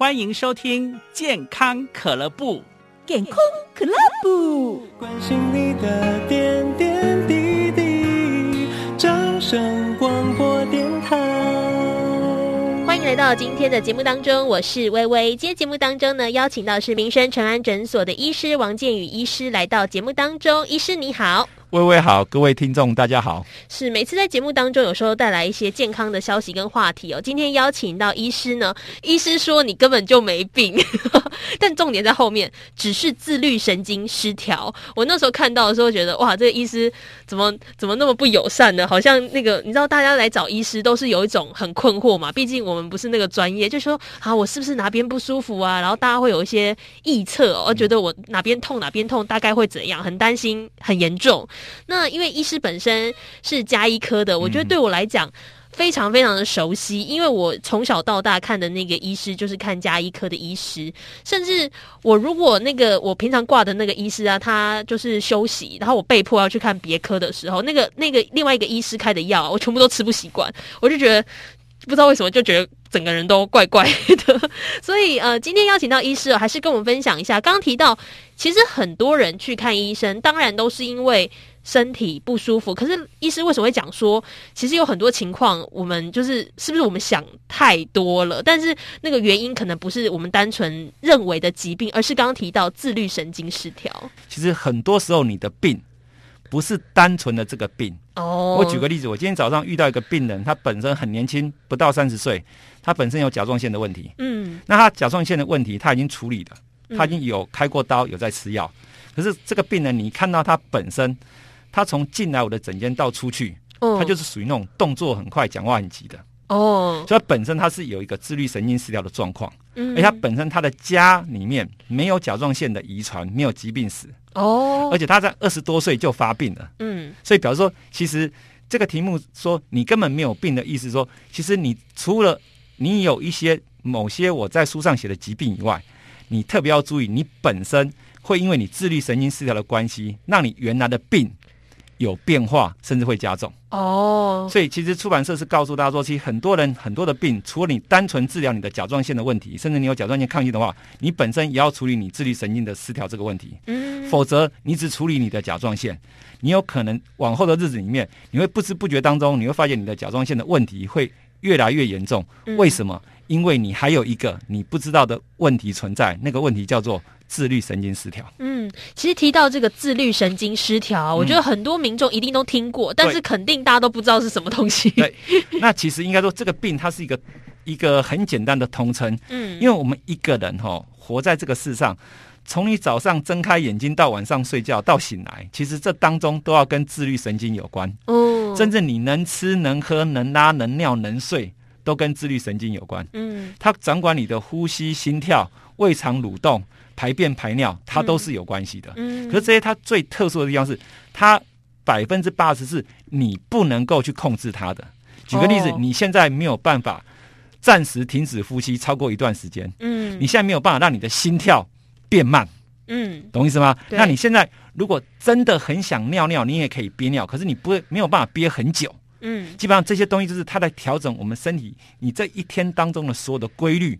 欢迎收听健康可乐部。健康可乐部，关心你的点点滴滴。掌声广播电台，欢迎来到今天的节目当中，我是薇薇。今天节目当中呢，邀请到是民生诚安诊所的医师王建宇医师来到节目当中，医师你好。微微好，各位听众大家好。是每次在节目当中，有时候带来一些健康的消息跟话题哦。今天邀请到医师呢，医师说你根本就没病，但重点在后面，只是自律神经失调。我那时候看到的时候，觉得哇，这个医师怎么怎么那么不友善呢？好像那个你知道，大家来找医师都是有一种很困惑嘛。毕竟我们不是那个专业，就说啊，我是不是哪边不舒服啊？然后大家会有一些臆测哦，觉得我哪边痛哪边痛，大概会怎样，很担心，很严重。那因为医师本身是加医科的，我觉得对我来讲非常非常的熟悉，因为我从小到大看的那个医师就是看家医科的医师，甚至我如果那个我平常挂的那个医师啊，他就是休息，然后我被迫要去看别科的时候，那个那个另外一个医师开的药，我全部都吃不习惯，我就觉得不知道为什么就觉得整个人都怪怪的，所以呃，今天邀请到医师，还是跟我们分享一下，刚刚提到其实很多人去看医生，当然都是因为。身体不舒服，可是医师为什么会讲说，其实有很多情况，我们就是是不是我们想太多了？但是那个原因可能不是我们单纯认为的疾病，而是刚刚提到自律神经失调。其实很多时候你的病不是单纯的这个病哦。我举个例子，我今天早上遇到一个病人，他本身很年轻，不到三十岁，他本身有甲状腺的问题。嗯，那他甲状腺的问题他已经处理了，他已经有开过刀，有在吃药。可是这个病人，你看到他本身。他从进来我的诊间到出去，哦、他就是属于那种动作很快、讲话很急的。哦。所以他本身他是有一个自律神经失调的状况，嗯，而他本身他的家里面没有甲状腺的遗传，没有疾病史。哦，而且他在二十多岁就发病了，嗯，所以表示说，其实这个题目说你根本没有病的意思说，说其实你除了你有一些某些我在书上写的疾病以外，你特别要注意，你本身会因为你自律神经失调的关系，让你原来的病。有变化，甚至会加重哦。所以其实出版社是告诉大家说，其实很多人很多的病，除了你单纯治疗你的甲状腺的问题，甚至你有甲状腺亢进的话，你本身也要处理你自律神经的失调这个问题。嗯，否则你只处理你的甲状腺，你有可能往后的日子里面，你会不知不觉当中，你会发现你的甲状腺的问题会越来越严重。为什么？因为你还有一个你不知道的问题存在，那个问题叫做。自律神经失调。嗯，其实提到这个自律神经失调，嗯，我觉得很多民众一定都听过，但是肯定大家都不知道是什么东西。对，那其实应该说这个病它是一个一个很简单的通称。嗯，因为我们一个人哈、哦、活在这个世上，从你早上睁开眼睛到晚上睡觉到醒来，其实这当中都要跟自律神经有关。哦，真正你能吃能喝能拉能尿能睡，都跟自律神经有关。嗯，它掌管你的呼吸、心跳、胃肠蠕动。排便排尿，它都是有关系的。嗯，可是这些它最特殊的地方是，它百分之八十是你不能够去控制它的。举个例子，哦，你现在没有办法暂时停止呼吸超过一段时间。嗯，你现在没有办法让你的心跳变慢。嗯，懂意思吗？那你现在如果真的很想尿尿，你也可以憋尿，可是你不会没有办法憋很久。嗯，基本上这些东西就是它在调整我们身体，你这一天当中的所有的规律。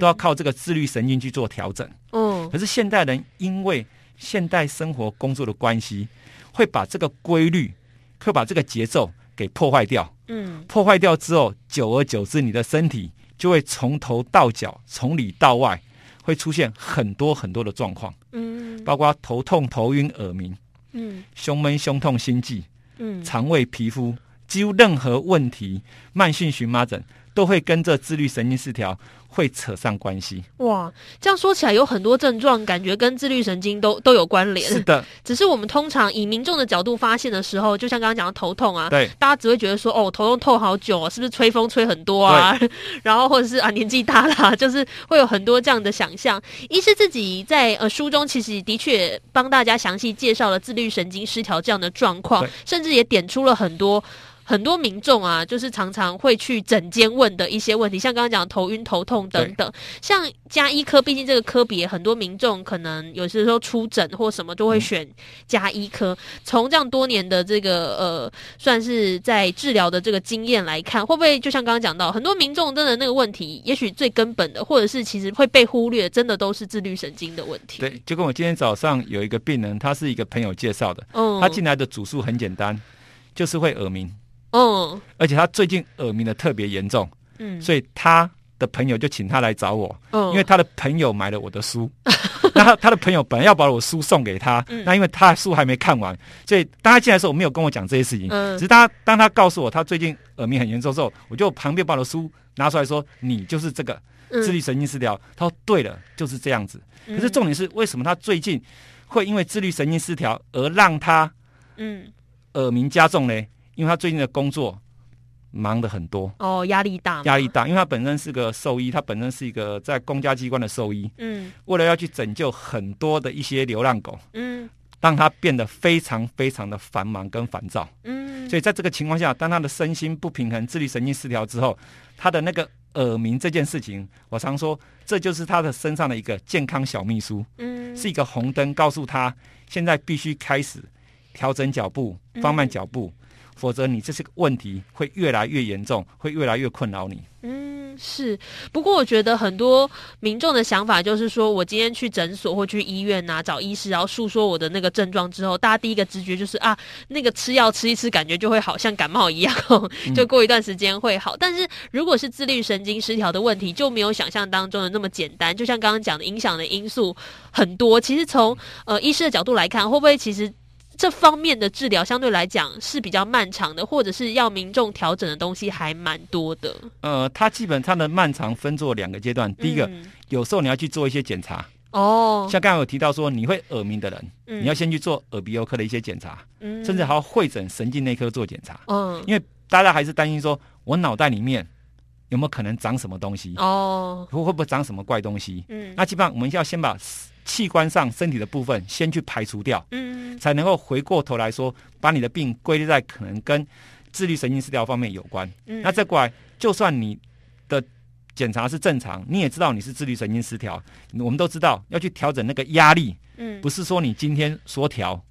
都要靠这个自律神经去做调整。嗯，可是现代人因为现代生活工作的关系，会把这个规律，会把这个节奏给破坏掉。嗯，破坏掉之后，久而久之，你的身体就会从头到脚，从里到外，会出现很多很多的状况。嗯，包括头痛、头晕、耳鸣。嗯，胸闷、胸痛、心悸。嗯，肠胃、皮肤，几乎任何问题，慢性荨麻疹都会跟这自律神经失调。会扯上关系哇！这样说起来，有很多症状感觉跟自律神经都都有关联。是的，只是我们通常以民众的角度发现的时候，就像刚刚讲的头痛啊，对，大家只会觉得说，哦，头痛痛好久啊，是不是吹风吹很多啊？然后或者是啊年纪大了，就是会有很多这样的想象。医师自己在呃书中其实的确帮大家详细介绍了自律神经失调这样的状况，甚至也点出了很多。很多民众啊，就是常常会去诊间问的一些问题，像刚刚讲头晕、头痛等等。像加医科，毕竟这个科别，很多民众可能有些时候出诊或什么都会选加医科。从、嗯、这样多年的这个呃，算是在治疗的这个经验来看，会不会就像刚刚讲到，很多民众真的那个问题，也许最根本的，或者是其实会被忽略，真的都是自律神经的问题。对，就跟我今天早上有一个病人，他是一个朋友介绍的，嗯，他进来的主诉很简单，就是会耳鸣。嗯，而且他最近耳鸣的特别严重，嗯，所以他的朋友就请他来找我，嗯，因为他的朋友买了我的书，那他他的朋友本来要把我书送给他，嗯，那因为他的书还没看完，所以当他进来的时候，我没有跟我讲这些事情，嗯，只是他当他告诉我他最近耳鸣很严重之后，我就旁边把我的书拿出来说，你就是这个自律神经失调，他说对了，就是这样子，可是重点是为什么他最近会因为自律神经失调而让他嗯。耳鸣加重呢？因为他最近的工作忙得很多哦，压力大，压力大。因为他本身是个兽医，他本身是一个在公家机关的兽医，嗯，为了要去拯救很多的一些流浪狗，嗯，让他变得非常非常的繁忙跟烦躁，嗯，所以在这个情况下，当他的身心不平衡、自律神经失调之后，他的那个耳鸣这件事情，我常说这就是他的身上的一个健康小秘书，嗯，是一个红灯，告诉他现在必须开始调整脚步，放慢脚步。嗯否则，你这些问题会越来越严重，会越来越困扰你。嗯，是。不过，我觉得很多民众的想法就是说，我今天去诊所或去医院呐、啊，找医师，然后诉说我的那个症状之后，大家第一个直觉就是啊，那个吃药吃一吃，感觉就会好像感冒一样，就过一段时间会好。嗯、但是，如果是自律神经失调的问题，就没有想象当中的那么简单。就像刚刚讲的，影响的因素很多。其实从呃医师的角度来看，会不会其实？这方面的治疗相对来讲是比较漫长的，或者是要民众调整的东西还蛮多的。呃，它基本上的漫长分作两个阶段。第一个，嗯、有时候你要去做一些检查。哦。像刚才有提到说，你会耳鸣的人，嗯、你要先去做耳鼻喉科的一些检查，嗯、甚至还要会诊神经内科做检查。嗯。因为大家还是担心说，我脑袋里面有没有可能长什么东西？哦。会会不会长什么怪东西？嗯。那基本上我们要先把。器官上身体的部分先去排除掉，嗯，才能够回过头来说，把你的病归类在可能跟自律神经失调方面有关。嗯，那再过来，就算你的检查是正常，你也知道你是自律神经失调，我们都知道要去调整那个压力，嗯，不是说你今天说调，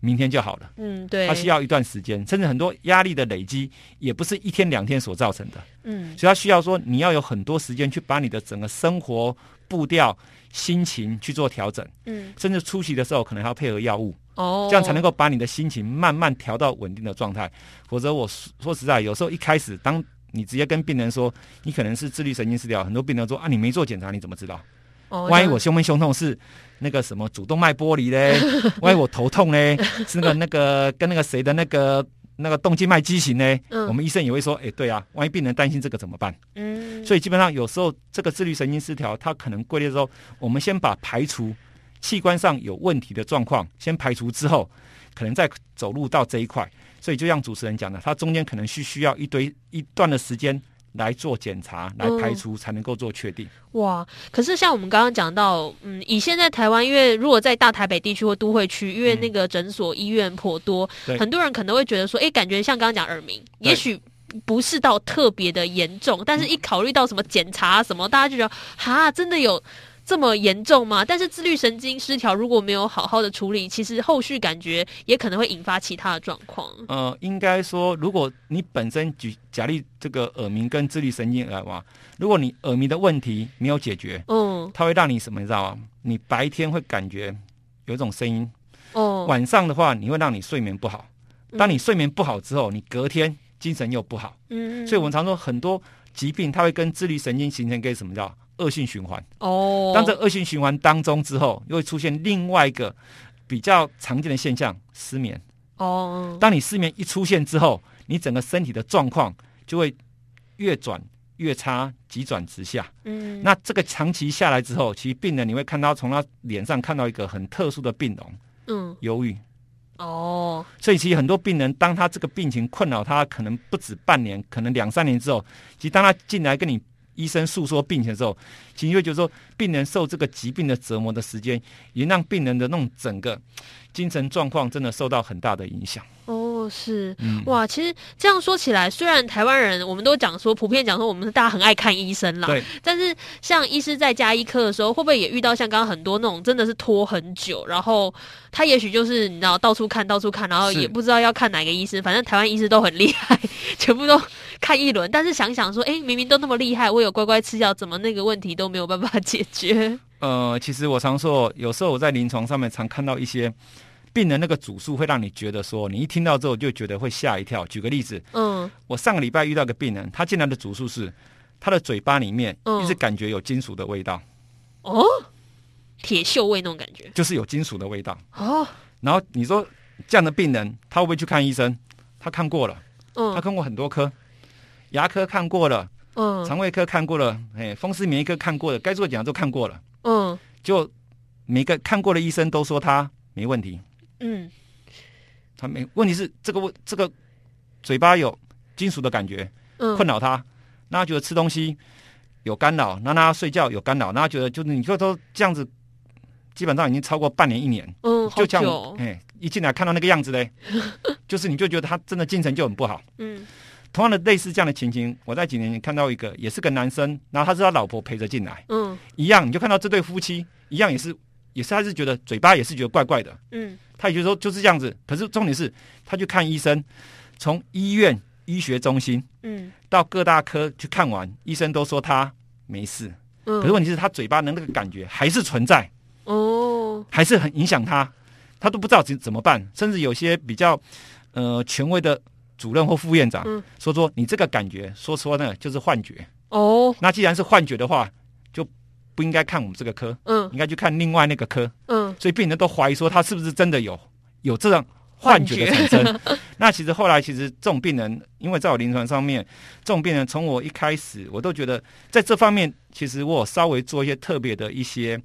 明天就好了，嗯，对，它需要一段时间，甚至很多压力的累积也不是一天两天所造成的，嗯，所以它需要说你要有很多时间去把你的整个生活步调。心情去做调整，嗯，甚至初期的时候可能还要配合药物，哦，这样才能够把你的心情慢慢调到稳定的状态。否则，我说实在，有时候一开始，当你直接跟病人说你可能是自律神经失调，很多病人说啊，你没做检查，你怎么知道？哦，万一我胸闷胸痛是那个什么主动脉剥离嘞？万一我头痛嘞，是那个那个跟那个谁的那个？那个动静脉畸形呢？嗯，我们医生也会说，哎，对啊，万一病人担心这个怎么办？嗯，所以基本上有时候这个自律神经失调，它可能归类之后，我们先把排除器官上有问题的状况先排除之后，可能再走入到这一块。所以就像主持人讲的，它中间可能需需要一堆一段的时间。来做检查，来排除，嗯、才能够做确定。哇！可是像我们刚刚讲到，嗯，以现在台湾，因为如果在大台北地区或都会区，因为那个诊所、医院颇多，嗯、很多人可能会觉得说，哎，感觉像刚刚讲耳鸣，也许不是到特别的严重，但是一考虑到什么检查什么，大家就觉得，哈，真的有。这么严重吗？但是自律神经失调如果没有好好的处理，其实后续感觉也可能会引发其他的状况。呃，应该说，如果你本身举假例这个耳鸣跟自律神经来话，如果你耳鸣的问题没有解决，嗯，它会让你什么你知道吗？你白天会感觉有一种声音，哦、嗯，晚上的话你会让你睡眠不好。当你睡眠不好之后，你隔天精神又不好。嗯，所以我们常说很多疾病它会跟自律神经形成一个什么叫？恶性循环哦，当这恶性循环当中之后，又会出现另外一个比较常见的现象——失眠哦。当你失眠一出现之后，你整个身体的状况就会越转越差，急转直下。嗯，那这个长期下来之后，其实病人你会看到从他脸上看到一个很特殊的病容，嗯，忧郁哦。所以其实很多病人，当他这个病情困扰他，可能不止半年，可能两三年之后，其实当他进来跟你。医生诉说病情的时候，其实会觉得说，病人受这个疾病的折磨的时间，也让病人的那种整个精神状况真的受到很大的影响。哦，是、嗯、哇，其实这样说起来，虽然台湾人我们都讲说，普遍讲说我们大家很爱看医生啦，对，但是像医师在加医科的时候，会不会也遇到像刚刚很多那种真的是拖很久，然后他也许就是你知道到处看到处看，然后也不知道要看哪个医师，反正台湾医师都很厉害，全部都看一轮，但是想想说，哎，明明都那么厉害，我有乖乖吃药，怎么那个问题都没有办法解决？呃，其实我常说，有时候我在临床上面常看到一些。病人那个主诉会让你觉得说，你一听到之后就觉得会吓一跳。举个例子，嗯，我上个礼拜遇到个病人，他进来的主诉是他的嘴巴里面一直感觉有金属的味道。哦，铁锈味那种感觉，就是有金属的味道。哦，然后你说这样的病人，他会不会去看医生？他看过了，嗯，他看过很多科，牙科看过了，嗯，肠胃科看过了，哎，风湿免疫科看过了，该做的检查都看过了，嗯，就每个看过的医生都说他没问题。嗯，他没问题是这个问这个嘴巴有金属的感觉，嗯，困扰他，那他觉得吃东西有干扰，那他睡觉有干扰，那他觉得就是你说都这样子，基本上已经超过半年一年，嗯，就这样，哎，一进来看到那个样子嘞，就是你就觉得他真的精神就很不好，嗯，同样的类似这样的情形，我在几年前看到一个也是个男生，然后他是他老婆陪着进来，嗯，一样你就看到这对夫妻一样也是也是他是觉得嘴巴也是觉得怪怪的，嗯。他也就是说就是这样子，可是重点是，他去看医生，从医院医学中心，嗯，到各大科去看完，医生都说他没事，嗯，可是问题是，他嘴巴的那个感觉还是存在，哦，还是很影响他，他都不知道怎怎么办，甚至有些比较呃权威的主任或副院长，嗯，说说你这个感觉，说说呢就是幻觉，哦，那既然是幻觉的话。就不应该看我们这个科，嗯，应该去看另外那个科，嗯，所以病人都怀疑说他是不是真的有有这样幻觉的产生。那其实后来，其实这种病人，因为在我临床上面，这种病人从我一开始，我都觉得在这方面，其实我稍微做一些特别的一些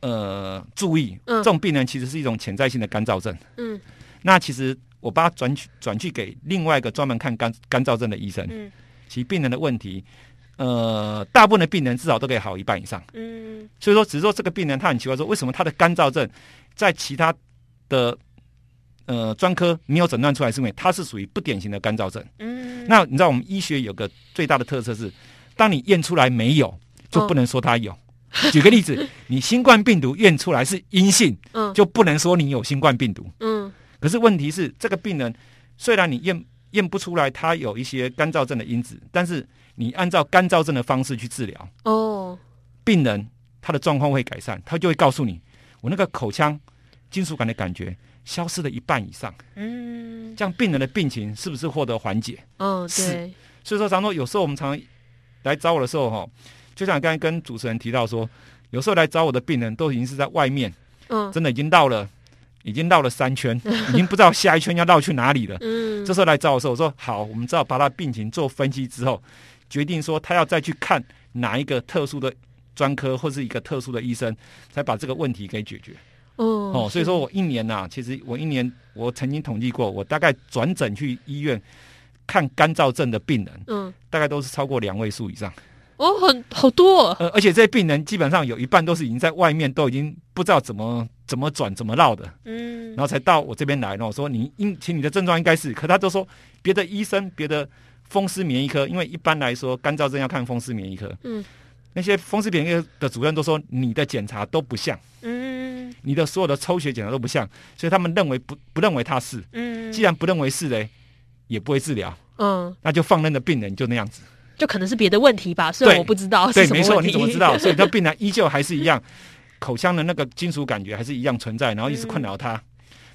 呃注意。嗯，这种病人其实是一种潜在性的干燥症。嗯，那其实我把他转去转去给另外一个专门看干干燥症的医生。嗯，其实病人的问题。呃，大部分的病人至少都可以好一半以上。嗯，所以说，只是说这个病人他很奇怪，说为什么他的干燥症在其他的呃专科没有诊断出来，是因为他是属于不典型的干燥症。嗯，那你知道我们医学有个最大的特色是，当你验出来没有，就不能说他有。哦、举个例子，你新冠病毒验出来是阴性，嗯，就不能说你有新冠病毒。嗯，可是问题是，这个病人虽然你验验不出来他有一些干燥症的因子，但是你按照干燥症的方式去治疗，哦，病人他的状况会改善，他就会告诉你，我那个口腔金属感的感觉消失了一半以上，嗯，这样病人的病情是不是获得缓解？嗯，对。所以说，常说有时候我们常来找我的时候，哈，就像刚才跟主持人提到说，有时候来找我的病人都已经是在外面，嗯，真的已经到了。已经绕了三圈，已经不知道下一圈要绕去哪里了。嗯，这时候来找我说：“我说好，我们知道把他病情做分析之后，决定说他要再去看哪一个特殊的专科或是一个特殊的医生，才把这个问题给解决。哦”哦，所以说我一年呐、啊，其实我一年我曾经统计过，我大概转诊去医院看干燥症的病人，嗯，大概都是超过两位数以上。哦，很好多、哦。呃，而且这些病人基本上有一半都是已经在外面都已经不知道怎么怎么转怎么绕的，嗯，然后才到我这边来。然后我说你应，其实你的症状应该是，可他都说别的医生、别的风湿免疫科，因为一般来说干燥症要看风湿免疫科，嗯，那些风湿免疫科的主任都说你的检查都不像，嗯，你的所有的抽血检查都不像，所以他们认为不不认为他是，嗯，既然不认为是嘞，也不会治疗，嗯，那就放任的病人就那样子。就可能是别的问题吧，虽然我不知道是什么问题。对，没错，你怎么知道？所以他病人依旧还是一样，口腔的那个金属感觉还是一样存在，然后一直困扰他。嗯、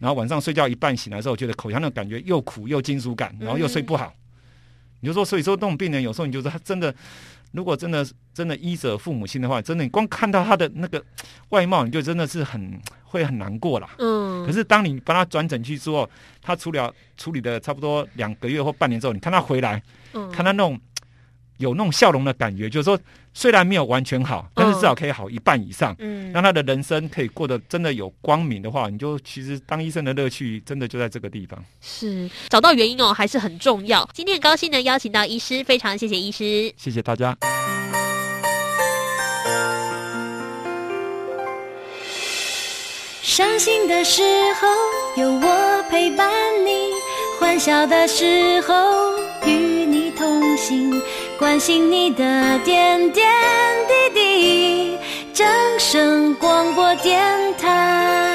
然后晚上睡觉一半醒来之后，觉得口腔的感觉又苦又金属感，然后又睡不好。嗯、你就说，所以说这种病人有时候你就说他真的，如果真的真的医者父母亲的话，真的你光看到他的那个外貌，你就真的是很会很难过啦。嗯。可是当你帮他转诊去之后，他除了处理的差不多两个月或半年之后，你看他回来，嗯，看他那种。有那种笑容的感觉，就是说，虽然没有完全好，但是至少可以好一半以上。嗯，让他的人生可以过得真的有光明的话，你就其实当医生的乐趣真的就在这个地方。是找到原因哦，还是很重要。今天很高兴能邀请到医师，非常谢谢医师，谢谢大家。伤心的时候有我陪伴你。欢笑的时候与你同行，关心你的点点滴滴。掌声广播电台。